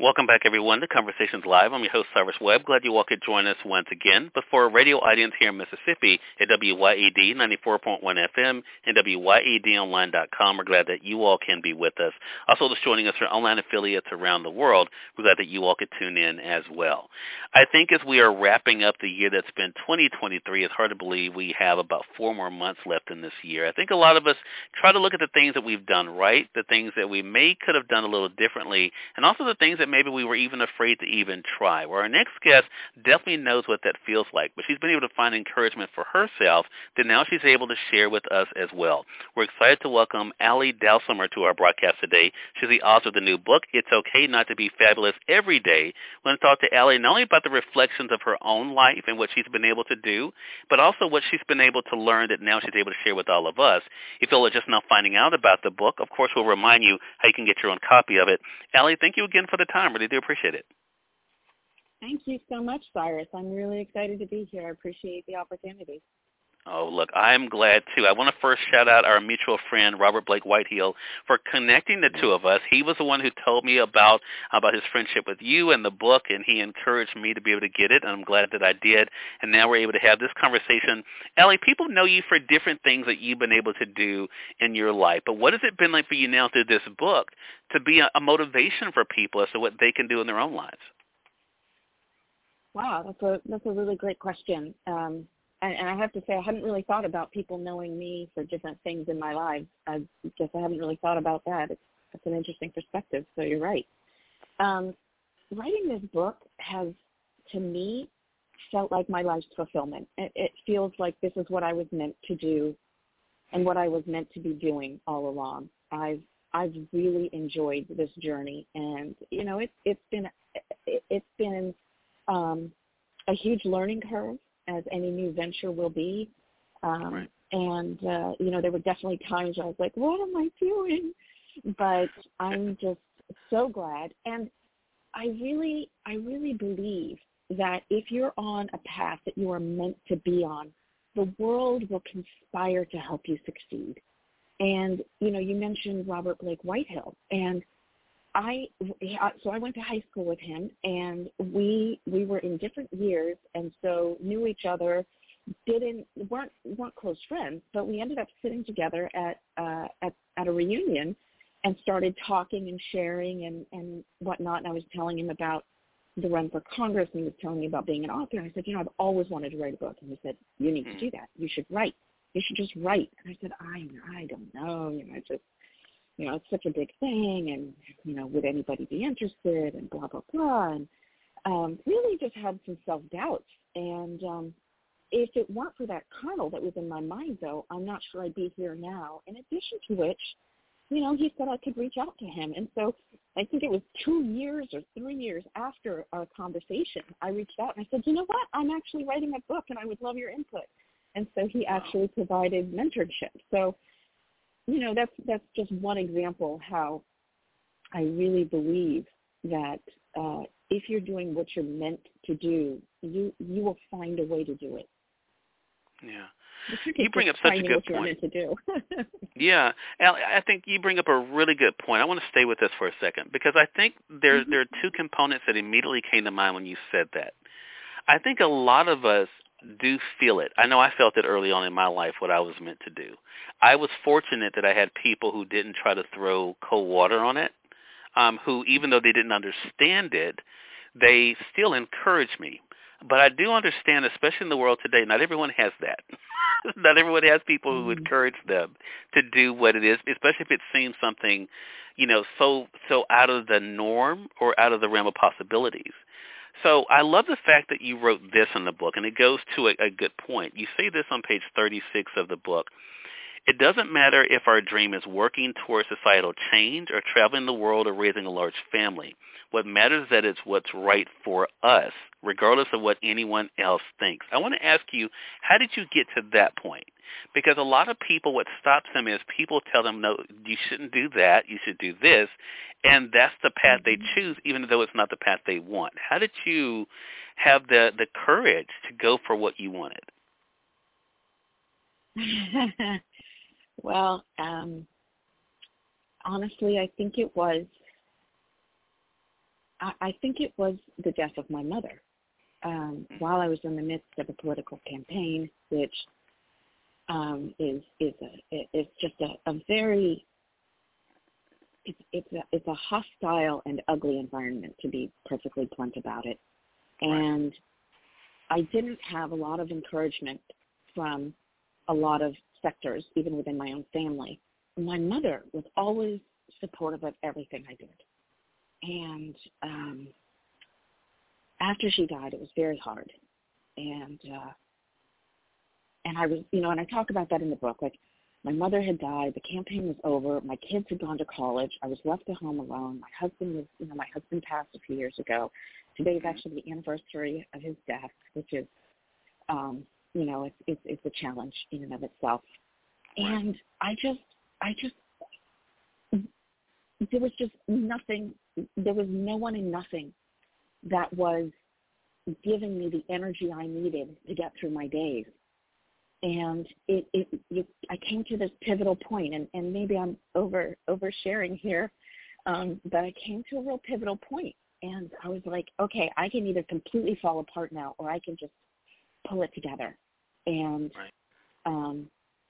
Welcome back, everyone, to Conversations Live. I'm your host, Cyrus Webb. Glad you all could join us once again. But for a radio audience here in Mississippi at WYED 94.1 FM and WYEDonline.com, we're glad that you all can be with us. Also, just joining us are online affiliates around the world. We're glad that you all could tune in as well. I think as we are wrapping up the year that's been 2023, it's hard to believe we have about four more months left in this year. I think a lot of us try to look at the things that we've done right, the things that we may could have done a little differently, and also the things that maybe we were even afraid to even try. Where our next guest definitely knows what that feels like, but she's been able to find encouragement for herself that now she's able to share with us as well. We're excited to welcome Ally Dalsimer to our broadcast today. She's the author of the new book, It's Okay Not to Be Fabulous Every Day. We're going to talk to Ally not only about the reflections of her own life and what she's been able to do, but also what she's been able to learn that now she's able to share with all of us. If you're just now finding out about the book, of course we'll remind you how you can get your own copy of it. Ally, thank you again for the time. Really do appreciate it. Thank you so much, Cyrus. I'm really excited to be here. I appreciate the opportunity. Oh, look, I'm glad too. I want to first shout out our mutual friend Robert Blake Whitehill for connecting the two of us. He was the one who told me about about his friendship with you and the book, and he encouraged me to be able to get it, and I'm glad that I did. And now we're able to have this conversation. Ellie, people know you for different things that you've been able to do in your life, but what has it been like for you now through this book to be a, a motivation for people as to what they can do in their own lives? Wow, that's a that's a really great question. Um, and, and I have to say, I hadn't really thought about people knowing me for different things in my life. I guess I haven't really thought about that. It's, it's an interesting perspective. So you're right. Um, writing this book has, to me, felt like my life's fulfillment. It, it feels like this is what I was meant to do, and what I was meant to be doing all along. I've I've really enjoyed this journey, and you know, it's it's been it, it's been um, a huge learning curve as any new venture will be. Um, right. And uh, you know, there were definitely times I was like, "What am I doing?" But I'm just so glad, and I really, I really believe that if you're on a path that you are meant to be on, the world will conspire to help you succeed. And you know, you mentioned Robert Blake Whitehill, and I so I went to high school with him, and we we were in different years, and so knew each other. Didn't weren't weren't close friends, but we ended up sitting together at uh, at at a reunion, and started talking and sharing and and whatnot. And I was telling him about the run for Congress, and he was telling me about being an author. And I said, you know, I've always wanted to write a book. And he said, you need to do that. You should write. You should just write. And I said, I I don't know. You know, I just you know, it's such a big thing and, you know, would anybody be interested and blah, blah, blah. And um, really just had some self-doubts. And um, if it weren't for that kernel that was in my mind, though, I'm not sure I'd be here now. In addition to which, you know, he said I could reach out to him. And so I think it was two years or three years after our conversation, I reached out and I said, you know what, I'm actually writing a book and I would love your input. And so he actually provided mentorship. So you know, that's that's just one example how I really believe that uh, if you're doing what you're meant to do, you you will find a way to do it. Yeah. You bring up such a good point. To do. yeah, I think you bring up a really good point. I want to stay with this for a second because I think there mm-hmm. there are two components that immediately came to mind when you said that. I think a lot of us do feel it. I know I felt it early on in my life what I was meant to do. I was fortunate that I had people who didn't try to throw cold water on it, um, who even though they didn't understand it, they still encouraged me. But I do understand, especially in the world today, not everyone has that. not everyone has people who mm-hmm. encourage them to do what it is, especially if it seems something, you know, so so out of the norm or out of the realm of possibilities. So I love the fact that you wrote this in the book, and it goes to a, a good point. You say this on page 36 of the book. It doesn't matter if our dream is working towards societal change or traveling the world or raising a large family. What matters is that it's what's right for us, regardless of what anyone else thinks. I want to ask you, how did you get to that point? Because a lot of people, what stops them is people tell them, no, you shouldn't do that, you should do this, and that's the path they mm-hmm. choose, even though it's not the path they want. How did you have the, the courage to go for what you wanted? well, um, honestly, I think it was I, I think it was the death of my mother. Um, while I was in the midst of a political campaign, which um, is is a it's just a, a very it's it's a it's a hostile and ugly environment to be perfectly blunt about it, and I didn't have a lot of encouragement from a lot of sectors, even within my own family. My mother was always supportive of everything I did and um, after she died, it was very hard, and uh, and I was, you know, and I talk about that in the book. Like, my mother had died, the campaign was over, my kids had gone to college, I was left at home alone. My husband was, you know, my husband passed a few years ago. Today is actually the anniversary of his death, which is, um, you know, it's it's, it's a challenge in and of itself. And I just, I just there was just nothing there was no one and nothing that was giving me the energy I needed to get through my days. And it, it, it I came to this pivotal point, and, and maybe I'm over oversharing here, um, but I came to a real pivotal point, and I was like, okay, I can either completely fall apart now, or I can just pull it together. And right. um,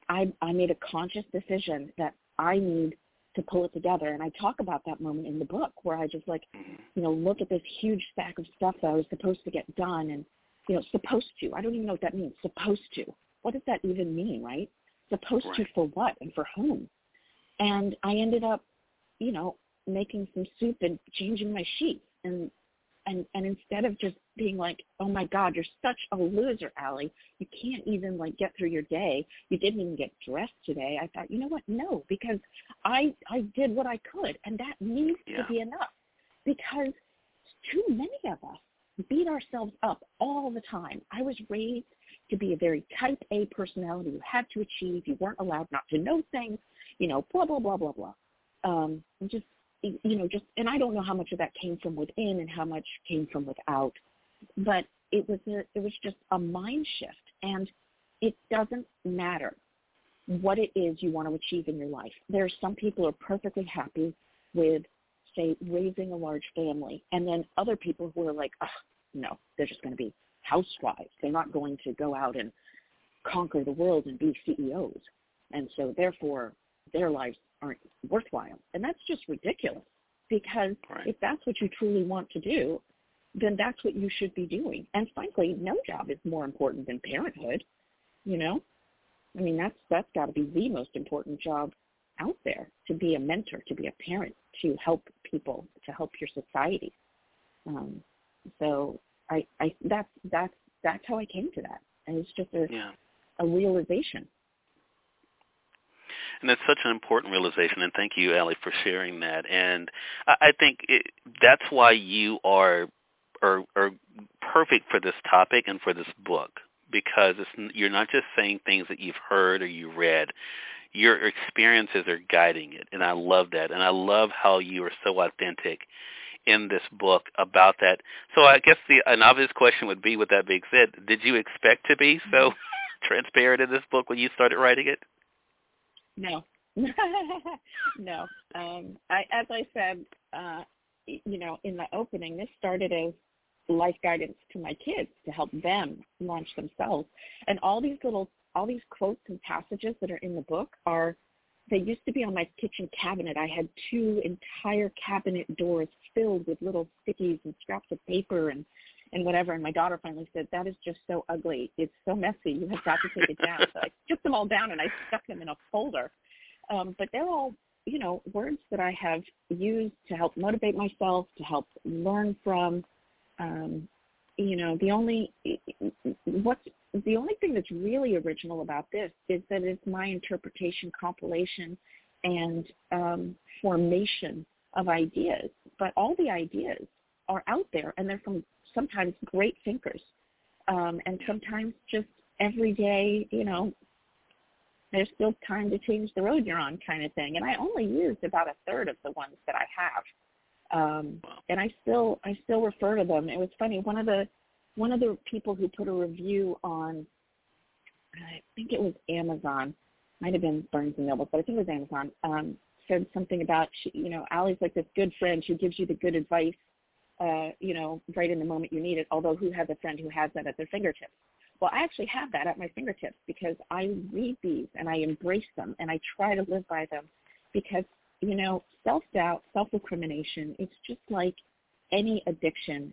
I, I made a conscious decision that I need to pull it together. And I talk about that moment in the book where I just like, mm-hmm. you know, look at this huge stack of stuff that I was supposed to get done and, you know, supposed to. I don't even know what that means. Supposed to. What does that even mean, right? Supposed right. to for what and for whom? And I ended up, you know, making some soup and changing my sheets and and and instead of just being like, oh my God, you're such a loser, Ally. You can't even like get through your day. You didn't even get dressed today. I thought, you know what? No, because I I did what I could, and that needs yeah. to be enough. Because too many of us beat ourselves up all the time. I was raised to be a very type A personality. You had to achieve. You weren't allowed not to know things. You know, blah blah blah blah blah. Um, just you know, just and I don't know how much of that came from within and how much came from without but it was a, it was just a mind shift and it doesn't matter what it is you want to achieve in your life. There are some people who are perfectly happy with say raising a large family and then other people who are like, oh, no, they're just going to be housewives. They're not going to go out and conquer the world and be CEOs. And so therefore their lives aren't worthwhile. And that's just ridiculous because right. if that's what you truly want to do, then that's what you should be doing. And frankly, no job is more important than parenthood. You know, I mean that's that's got to be the most important job out there to be a mentor, to be a parent, to help people, to help your society. Um, so I, I that's that's that's how I came to that, and it's just a yeah. a realization. And that's such an important realization, and thank you, Ally, for sharing that. And I, I think it, that's why you are are are perfect for this topic and for this book because it's, you're not just saying things that you've heard or you read. Your experiences are guiding it, and I love that. And I love how you are so authentic in this book about that. So I guess the an obvious question would be, with that being said, did you expect to be so transparent in this book when you started writing it? No, no. Um, I, as I said, uh, you know, in the opening, this started as life guidance to my kids to help them launch themselves. And all these little, all these quotes and passages that are in the book are, they used to be on my kitchen cabinet. I had two entire cabinet doors filled with little stickies and scraps of paper and, and whatever. And my daughter finally said, that is just so ugly. It's so messy. You have got to take it down. so I took them all down and I stuck them in a folder. Um, but they're all you know, words that I have used to help motivate myself, to help learn from, um, you know, the only what's the only thing that's really original about this is that it's my interpretation, compilation, and um, formation of ideas. But all the ideas are out there, and they're from sometimes great thinkers, um, and sometimes just everyday, you know, there's still time to change the road you're on kind of thing. And I only used about a third of the ones that I have. Um, and I still I still refer to them. It was funny. One of the one of the people who put a review on I think it was Amazon, might have been Barnes and Noble, but I think it was Amazon. Um, said something about she, you know Ally's like this good friend who gives you the good advice, uh, you know, right in the moment you need it. Although who has a friend who has that at their fingertips? Well, I actually have that at my fingertips because I read these and I embrace them and I try to live by them because, you know, self-doubt, self-recrimination, it's just like any addiction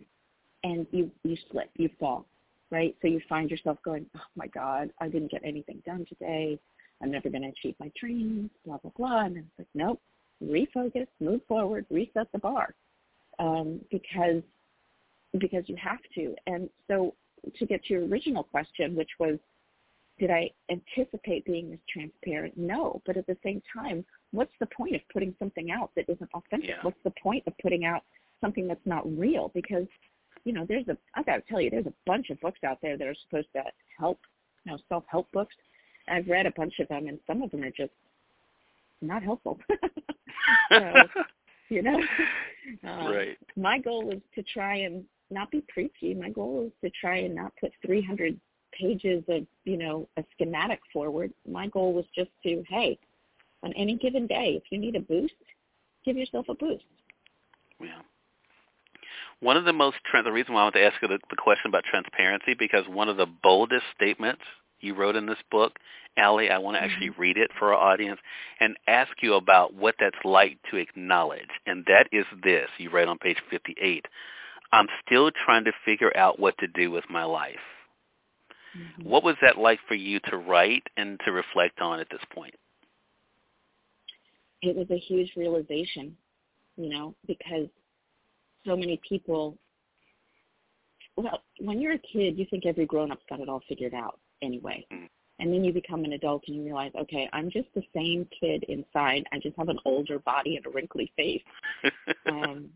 and you, you slip, you fall, right? So you find yourself going, oh my God, I didn't get anything done today. I'm never going to achieve my dreams, blah, blah, blah. And it's like, nope, refocus, move forward, reset the bar um, because because you have to. And so to get to your original question, which was, did I anticipate being this transparent? No, but at the same time, what's the point of putting something out that isn't authentic? Yeah. What's the point of putting out something that's not real? Because, you know, there's a, I got to tell you, there's a bunch of books out there that are supposed to help, you know, self-help books. I've read a bunch of them, and some of them are just not helpful. so, you know, um, right. My goal is to try and not be preachy. My goal is to try and not put 300 pages of, you know, a schematic forward. My goal was just to, hey, on any given day, if you need a boost, give yourself a boost. Yeah. One of the most, the reason why I want to ask you the, the question about transparency, because one of the boldest statements you wrote in this book, Ally, I want to actually mm-hmm. read it for our audience and ask you about what that's like to acknowledge. And that is this. You write on page 58. I'm still trying to figure out what to do with my life. Mm-hmm. What was that like for you to write and to reflect on at this point? It was a huge realization, you know, because so many people well, when you're a kid, you think every grown-up's got it all figured out anyway. Mm-hmm. And then you become an adult and you realize, okay, I'm just the same kid inside. I just have an older body and a wrinkly face. um,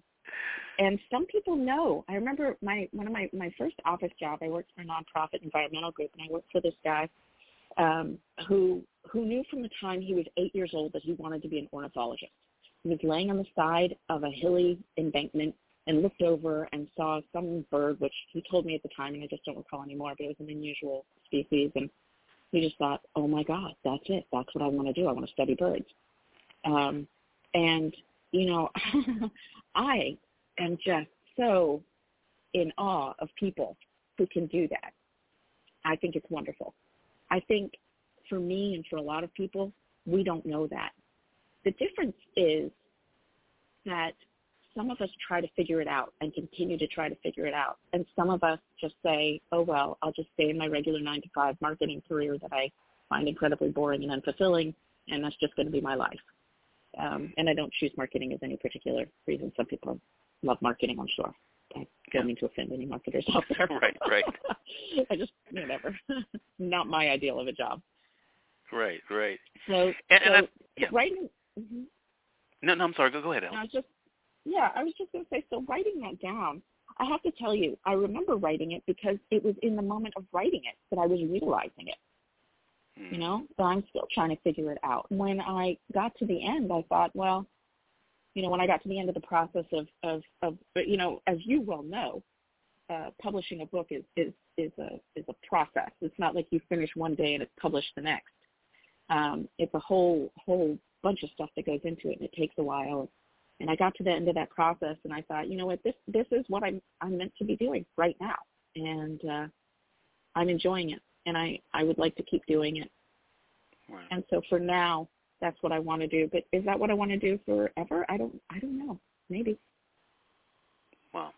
and some people know. I remember my one of my my first office job. I worked for a nonprofit environmental group, and I worked for this guy um, who who knew from the time he was eight years old that he wanted to be an ornithologist. He was laying on the side of a hilly embankment and looked over and saw some bird, which he told me at the time, and I just don't recall anymore, but it was an unusual species, and he just thought, oh my God, that's it. That's what I want to do. I want to study birds. Um, and you know, I am just so in awe of people who can do that. I think it's wonderful. I think for me and for a lot of people, we don't know that. The difference is that some of us try to figure it out and continue to try to figure it out. And some of us just say, oh, well, I'll just stay in my regular nine to five marketing career that I find incredibly boring and unfulfilling, and that's just going to be my life. Um, and I don't choose marketing as any particular reason. Some people love marketing, I'm sure. I don't mean to offend any marketers out there. right, right. I just, whatever. Not my ideal of a job. Right, right. So, and, so and yeah. writing. Mm-hmm. No, no, I'm sorry. Go, go ahead, I was just, yeah, I was just going to say, so writing that down, I have to tell you, I remember writing it because it was in the moment of writing it that I was realizing it. Mm. You know, so I'm still trying to figure it out. When I got to the end, I thought, well, you know, when I got to the end of the process of, of, of you know, as you well know, uh, publishing a book is, is, is a, is a process. It's not like you finish one day and it's published the next. Um, it's a whole, whole bunch of stuff that goes into it and it takes a while. And I got to the end of that process and I thought, you know what, this, this is what I'm, I'm meant to be doing right now. And, uh, I'm enjoying it and I, I would like to keep doing it. Right. And so for now, that's what I want to do. But is that what I want to do forever? I don't. I don't know. Maybe. Wow.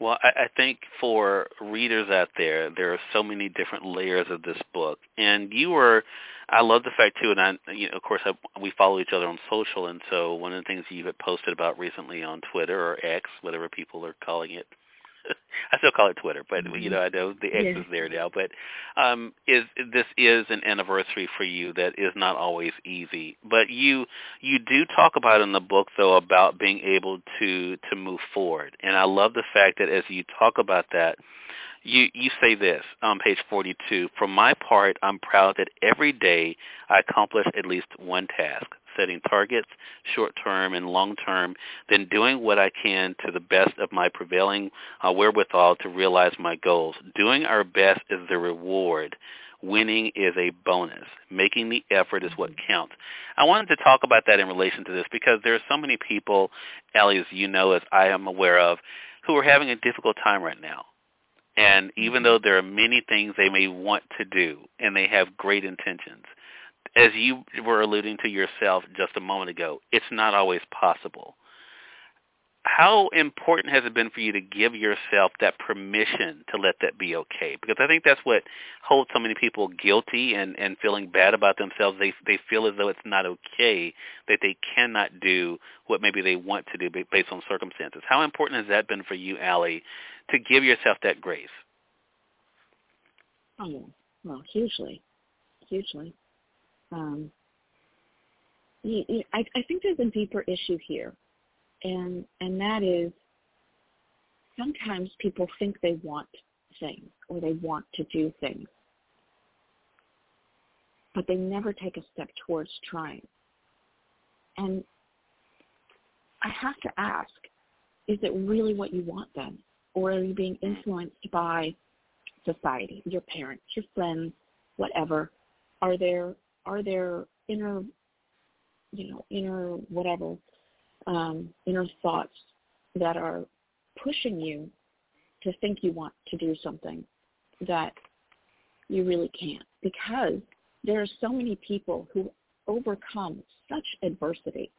Well, I, I think for readers out there, there are so many different layers of this book, and you were. I love the fact too, and I, you know, of course, I, we follow each other on social, and so one of the things you had posted about recently on Twitter or X, whatever people are calling it, I still call it Twitter, but mm-hmm. you know I know the X yeah. is there now. But um, is this is an anniversary for you that is not always easy. But you you do talk about in the book though about being able to to move forward, and I love the fact that as you talk about that, you you say this on page 42. For my part, I'm proud that every day I accomplish at least one task setting targets, short-term and long-term, then doing what I can to the best of my prevailing uh, wherewithal to realize my goals. Doing our best is the reward. Winning is a bonus. Making the effort is what counts. I wanted to talk about that in relation to this because there are so many people, Ally, as you know, as I am aware of, who are having a difficult time right now. And even though there are many things they may want to do and they have great intentions, as you were alluding to yourself just a moment ago, it's not always possible. How important has it been for you to give yourself that permission to let that be okay? Because I think that's what holds so many people guilty and, and feeling bad about themselves. They they feel as though it's not okay that they cannot do what maybe they want to do based on circumstances. How important has that been for you, Ally, to give yourself that grace? Oh, well, hugely, hugely. Um, you, you, I, I think there's a deeper issue here, and and that is sometimes people think they want things or they want to do things, but they never take a step towards trying. And I have to ask, is it really what you want then? Or are you being influenced by society, your parents, your friends, whatever? Are there are there inner, you know, inner whatever, um, inner thoughts that are pushing you to think you want to do something that you really can't because there are so many people who overcome such adversity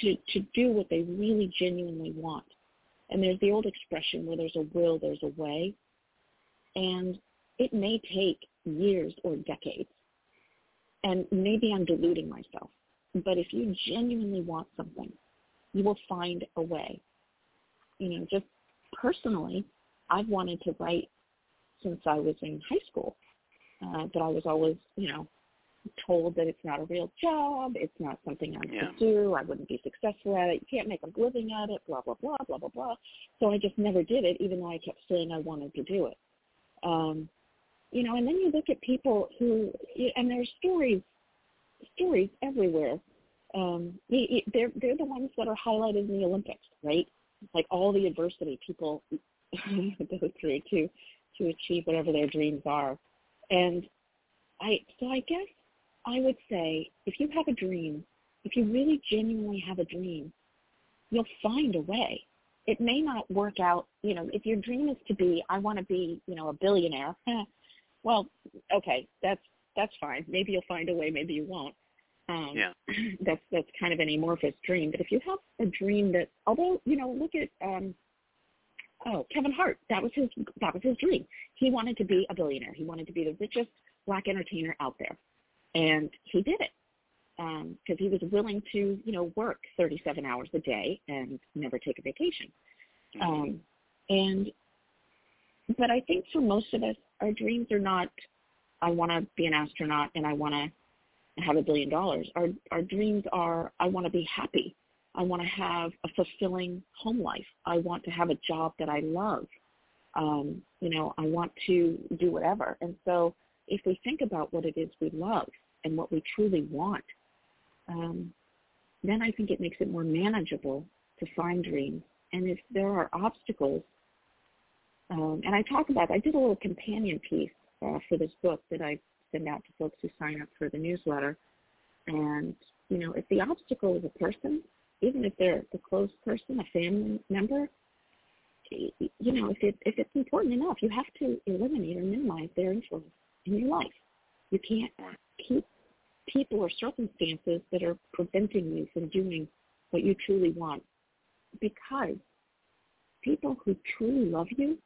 to, to do what they really genuinely want. And there's the old expression where there's a will, there's a way. And it may take years or decades and maybe I'm deluding myself, but if you genuinely want something, you will find a way. You know, just personally, I've wanted to write since I was in high school, uh, but I was always, you know, told that it's not a real job, it's not something I yeah. could do, I wouldn't be successful at it, you can't make a living at it, blah blah blah blah blah blah. So I just never did it, even though I kept saying I wanted to do it. Um, you know, and then you look at people who, and there's stories, stories everywhere. Um, they're they're the ones that are highlighted in the Olympics, right? Like all the adversity people go through to to achieve whatever their dreams are. And I so I guess I would say if you have a dream, if you really genuinely have a dream, you'll find a way. It may not work out, you know, if your dream is to be I want to be, you know, a billionaire, well, okay, that's that's fine. Maybe you'll find a way, maybe you won't. Um, yeah. That's that's kind of an amorphous dream. But if you have a dream that, although you know, look at um, oh Kevin Hart, that was his that was his dream. He wanted to be a billionaire. He wanted to be the richest black entertainer out there, and he did it because um, he was willing to you know work 37 hours a day and never take a vacation. Mm-hmm. Um, and but I think for most of us, our dreams are not, I want to be an astronaut and I want to have a billion dollars. Our our dreams are, I want to be happy. I want to have a fulfilling home life. I want to have a job that I love. Um, you know, I want to do whatever. And so if we think about what it is we love and what we truly want, um, then I think it makes it more manageable to find dreams. And if there are obstacles um, and I talk about, I did a little companion piece uh, for this book that I send out to folks who sign up for the newsletter. And, you know, if the obstacle is a person, even if they're a close person, a family member, you know, if it if it's important enough, you have to eliminate or minimize their influence in your life. You can't keep people or circumstances that are preventing you from doing what you truly want because people who truly love you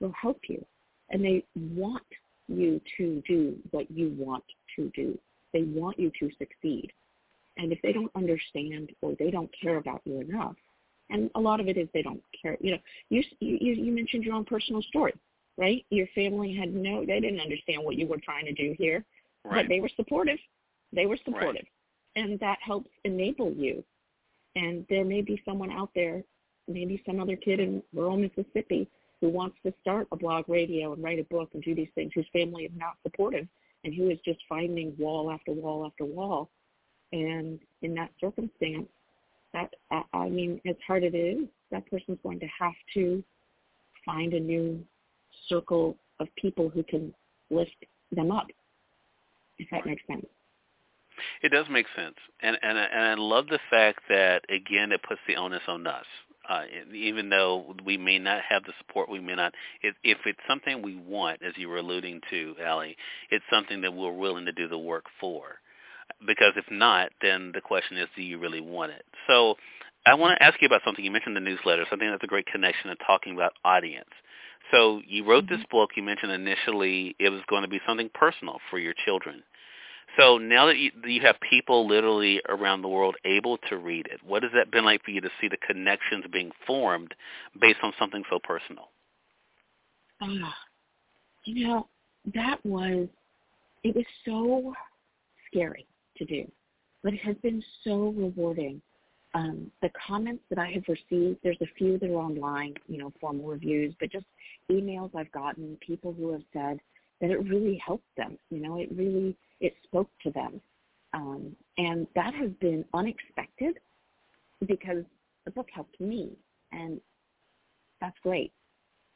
will help you. And they want you to do what you want to do. They want you to succeed. And if they don't understand or they don't care about you enough, and a lot of it is they don't care. You know, you you you mentioned your own personal story, right? Your family had no, they didn't understand what you were trying to do here, right. but they were supportive. They were supportive, right. and that helps enable you. And there may be someone out there, maybe some other kid in rural Mississippi who wants to start a blog radio and write a book and do these things, whose family is not supportive, and who is just finding wall after wall after wall. And in that circumstance, that I mean, as hard it is, that person's going to have to find a new circle of people who can lift them up. If that makes sense. It does make sense, and and and I love the fact that again it puts the onus on us. Uh, even though we may not have the support, we may not. If, if it's something we want, as you were alluding to, Ally, it's something that we're willing to do the work for because if not, then the question is, do you really want it? So I want to ask you about something. You mentioned the newsletter, so I think that's a great connection in talking about audience. So you wrote mm-hmm. this book. You mentioned initially it was going to be something personal for your children. So now that you, you have people literally around the world able to read it, what has that been like for you to see the connections being formed based on something so personal? Uh, you know, that was, it was so scary to do, but it has been so rewarding. Um, the comments that I have received, there's a few that are online, you know, formal reviews, but just emails I've gotten, people who have said that it really helped them. You know, it really it spoke to them, um, and that has been unexpected because the book helped me, and that's great.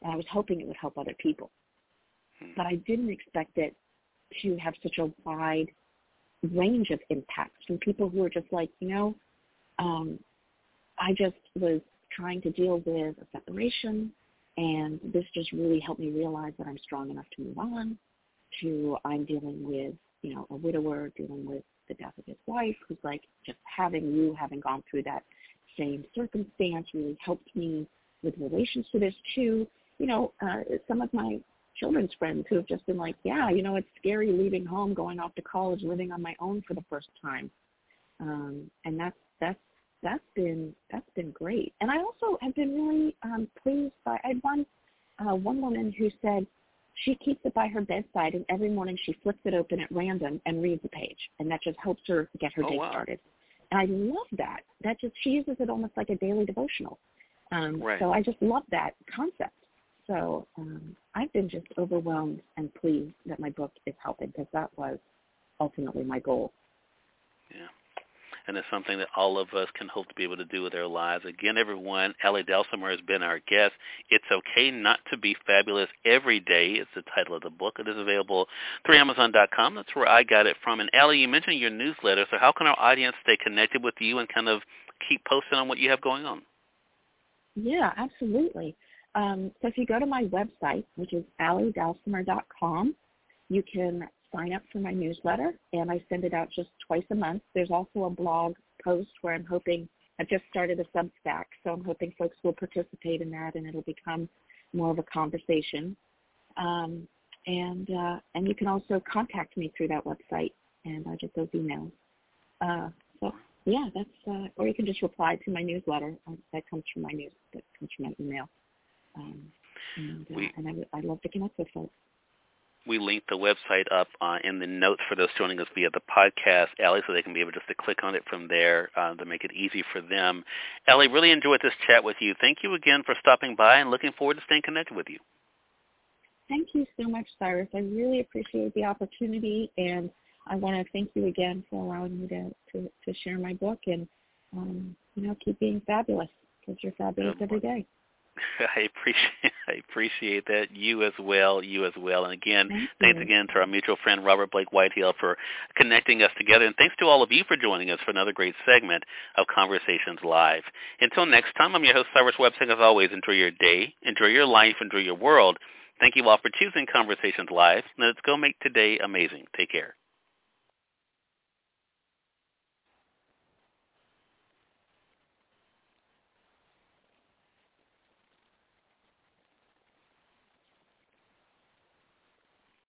And I was hoping it would help other people, hmm. but I didn't expect it to have such a wide range of impacts from people who are just like, you know, um, I just was trying to deal with a separation, and this just really helped me realize that I'm strong enough to move on. To I'm dealing with, you know, a widower dealing with the death of his wife, who's like just having you having gone through that same circumstance really helped me with relations to this too. You know, uh, some of my children's friends who have just been like, yeah, you know, it's scary leaving home, going off to college, living on my own for the first time. Um, and that's that's that's been that's been great. And I also have been really um, pleased by I had one uh, one woman who said she keeps it by her bedside, and every morning she flips it open at random and reads a page, and that just helps her get her oh, day wow. started. And I love that. That just she uses it almost like a daily devotional. Um, right. So I just love that concept. So um, I've been just overwhelmed and pleased that my book is helping because that was ultimately my goal. Yeah. And it's something that all of us can hope to be able to do with our lives. Again, everyone, Ally Dalsimer has been our guest. It's okay not to be fabulous every day is the title of the book. It is available through Amazon.com. That's where I got it from. And Ally, you mentioned your newsletter. So how can our audience stay connected with you and kind of keep posting on what you have going on? Yeah, absolutely. Um, so if you go to my website, which is allydalsimer.com, you can sign up for my newsletter, and I send it out just twice a month. There's also a blog post where I'm hoping I've just started a Substack, so I'm hoping folks will participate in that, and it'll become more of a conversation. Um, and uh, and you can also contact me through that website, and I get those emails. Uh, so yeah, that's uh, or you can just reply to my newsletter that comes from my news that comes from my email. Um, and, uh, we, and I, I'd love to connect with folks. We linked the website up uh, in the notes for those joining us via the podcast, Ally, so they can be able just to click on it from there uh, to make it easy for them. Ally, really enjoyed this chat with you. Thank you again for stopping by and looking forward to staying connected with you. Thank you so much, Cyrus. I really appreciate the opportunity, and I want to thank you again for allowing me to, to, to share my book and, um, you know, keep being fabulous because you're fabulous every day. I appreciate I appreciate that. You as well. You as well. And again, Thank thanks again to our mutual friend Robert Blake Whitehill for connecting us together. And thanks to all of you for joining us for another great segment of Conversations Live. Until next time, I'm your host Cyrus saying as always, enjoy your day, enjoy your life, enjoy your world. Thank you all for choosing Conversations Live. Let's go make today amazing. Take care.